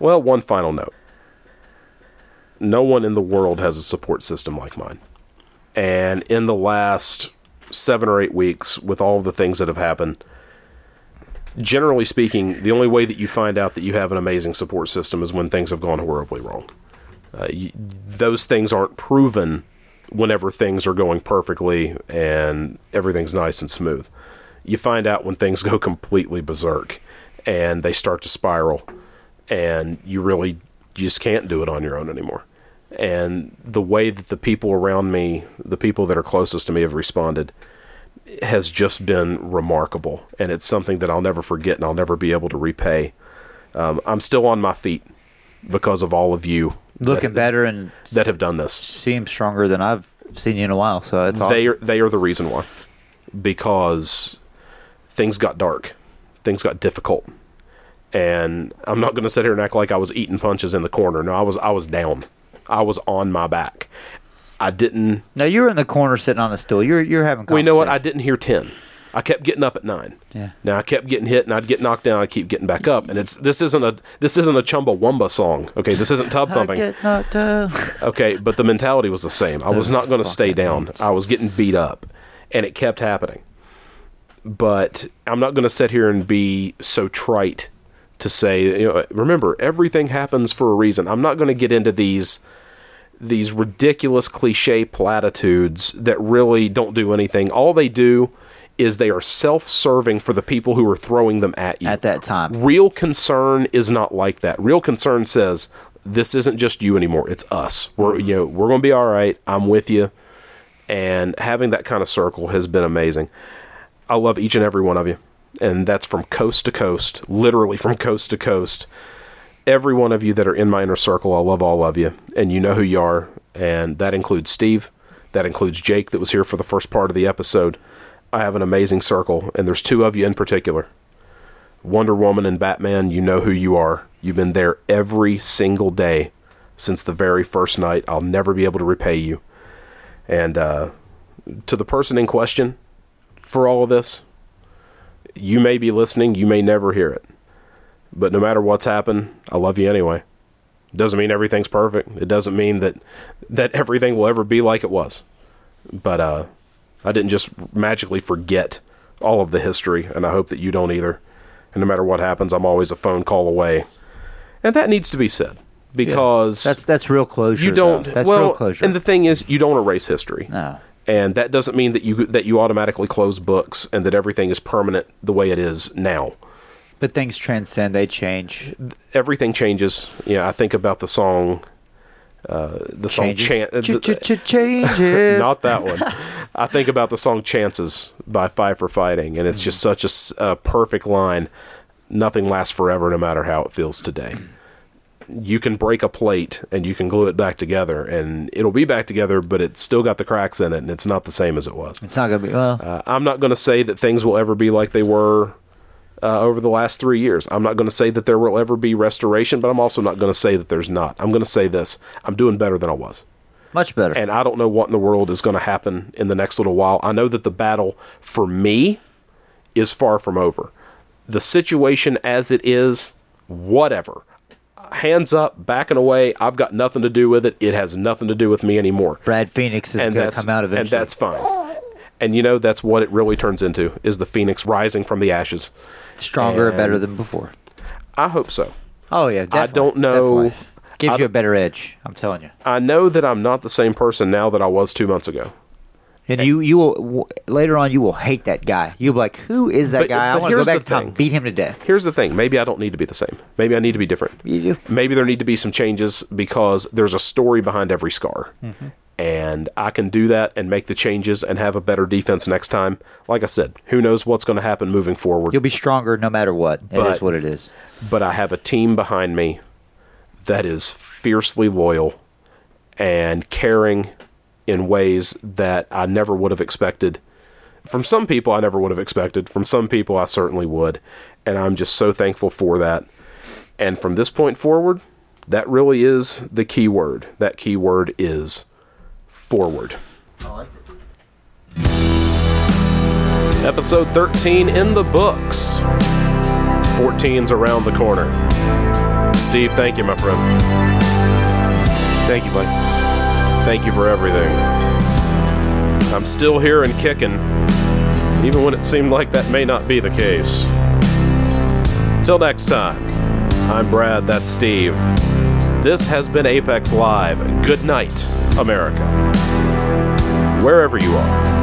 Well, one final note. No one in the world has a support system like mine. And in the last seven or eight weeks, with all the things that have happened, generally speaking, the only way that you find out that you have an amazing support system is when things have gone horribly wrong. Uh, you, those things aren't proven whenever things are going perfectly and everything's nice and smooth. You find out when things go completely berserk and they start to spiral, and you really you just can't do it on your own anymore. And the way that the people around me, the people that are closest to me, have responded has just been remarkable, and it's something that I'll never forget and I'll never be able to repay. Um, I'm still on my feet because of all of you Looking that, better and that have done this. seem stronger than I've seen you in a while. So it's awesome. They are they are the reason why, because things got dark, things got difficult, and I'm not going to sit here and act like I was eating punches in the corner. No, I was I was down, I was on my back. I didn't. now you're in the corner sitting on a stool. You're you're having. Well, you know what? I didn't hear ten. I kept getting up at nine. Yeah. Now I kept getting hit, and I'd get knocked down. I'd keep getting back up, and it's this isn't a this isn't a Chumbawamba song. Okay, this isn't tub thumping. get knocked down. Okay, but the mentality was the same. I was not going to stay down. I was getting beat up, and it kept happening. But I'm not going to sit here and be so trite to say, you know, remember everything happens for a reason. I'm not going to get into these these ridiculous cliche platitudes that really don't do anything. All they do is they are self-serving for the people who are throwing them at you. At that time. Real concern is not like that. Real concern says this isn't just you anymore. It's us. We're you know we're going to be all right. I'm with you, and having that kind of circle has been amazing. I love each and every one of you, and that's from coast to coast, literally from coast to coast. Every one of you that are in my inner circle, I love all of you, and you know who you are, and that includes Steve, that includes Jake that was here for the first part of the episode. I have an amazing circle, and there's two of you in particular. Wonder Woman and Batman, you know who you are. You've been there every single day since the very first night. I'll never be able to repay you. And uh, to the person in question for all of this, you may be listening, you may never hear it. But no matter what's happened, I love you anyway. Doesn't mean everything's perfect. It doesn't mean that that everything will ever be like it was. But uh I didn't just magically forget all of the history, and I hope that you don't either. And no matter what happens, I'm always a phone call away. And that needs to be said because That's that's real closure. you don't. though. That's well, real closure. and the thing is, you don't erase history, no. And that doesn't mean that you that you automatically close books and that everything is permanent the way it is now. But things transcend. They change. Everything changes. Yeah, I think about the song, uh, the song. Chan- Changes. not that one. I think about the song "Chances" by Five for Fighting, and it's just such a perfect line. Nothing lasts forever, no matter how it feels today. You can break a plate and you can glue it back together, and it'll be back together, but it's still got the cracks in it, and it's not the same as it was. It's not gonna be well. Uh, I'm not going to say that things will ever be like they were uh, over the last three years. I'm not going to say that there will ever be restoration, but I'm also not going to say that there's not. I'm going to say this: I'm doing better than I was much better. and I don't know what in the world is going to happen in the next little while. I know that the battle for me is far from over. The situation as it is, whatever. Hands up, backing away. I've got nothing to do with it. It has nothing to do with me anymore. Brad Phoenix is gonna that's come out eventually. and that's fine. And you know that's what it really turns into is the phoenix rising from the ashes. stronger and better than before. I hope so. Oh yeah, definitely, don't know- definitely. Gives I you a better edge. I'm telling you. I know that I'm not the same person now that I was 2 months ago. And you, you will w- later on. You will hate that guy. You'll be like, "Who is that But- guy? I but want to go back the in time, thing. beat him to death." Here's the thing, maybe I don't need to be the same. Maybe I need to be different. You do. maybe there need to be some changes because there's a story behind every scar. Mm-hmm. And I can do that and make the changes and have a better defense next time. Like I said, who knows what's going to happen moving forward. You'll be stronger no matter what. it But- is what it is. but I have a team behind me that is fiercely loyal and caring in ways that I never would have expected. From some people, I never would have expected. From some people, I certainly would. And I'm just so thankful for that. And from this point forward, that really is the key word. That key word is forward. Episode 13 in the books. 14's around the corner. Steve, thank you, my friend. Thank you, buddy. Thank you for everything. I'm still here and kicking, even when it seemed like that may not be the case. Till next time, I'm Brad, that's Steve. This has been Apex Live. Good night, America. Wherever you are.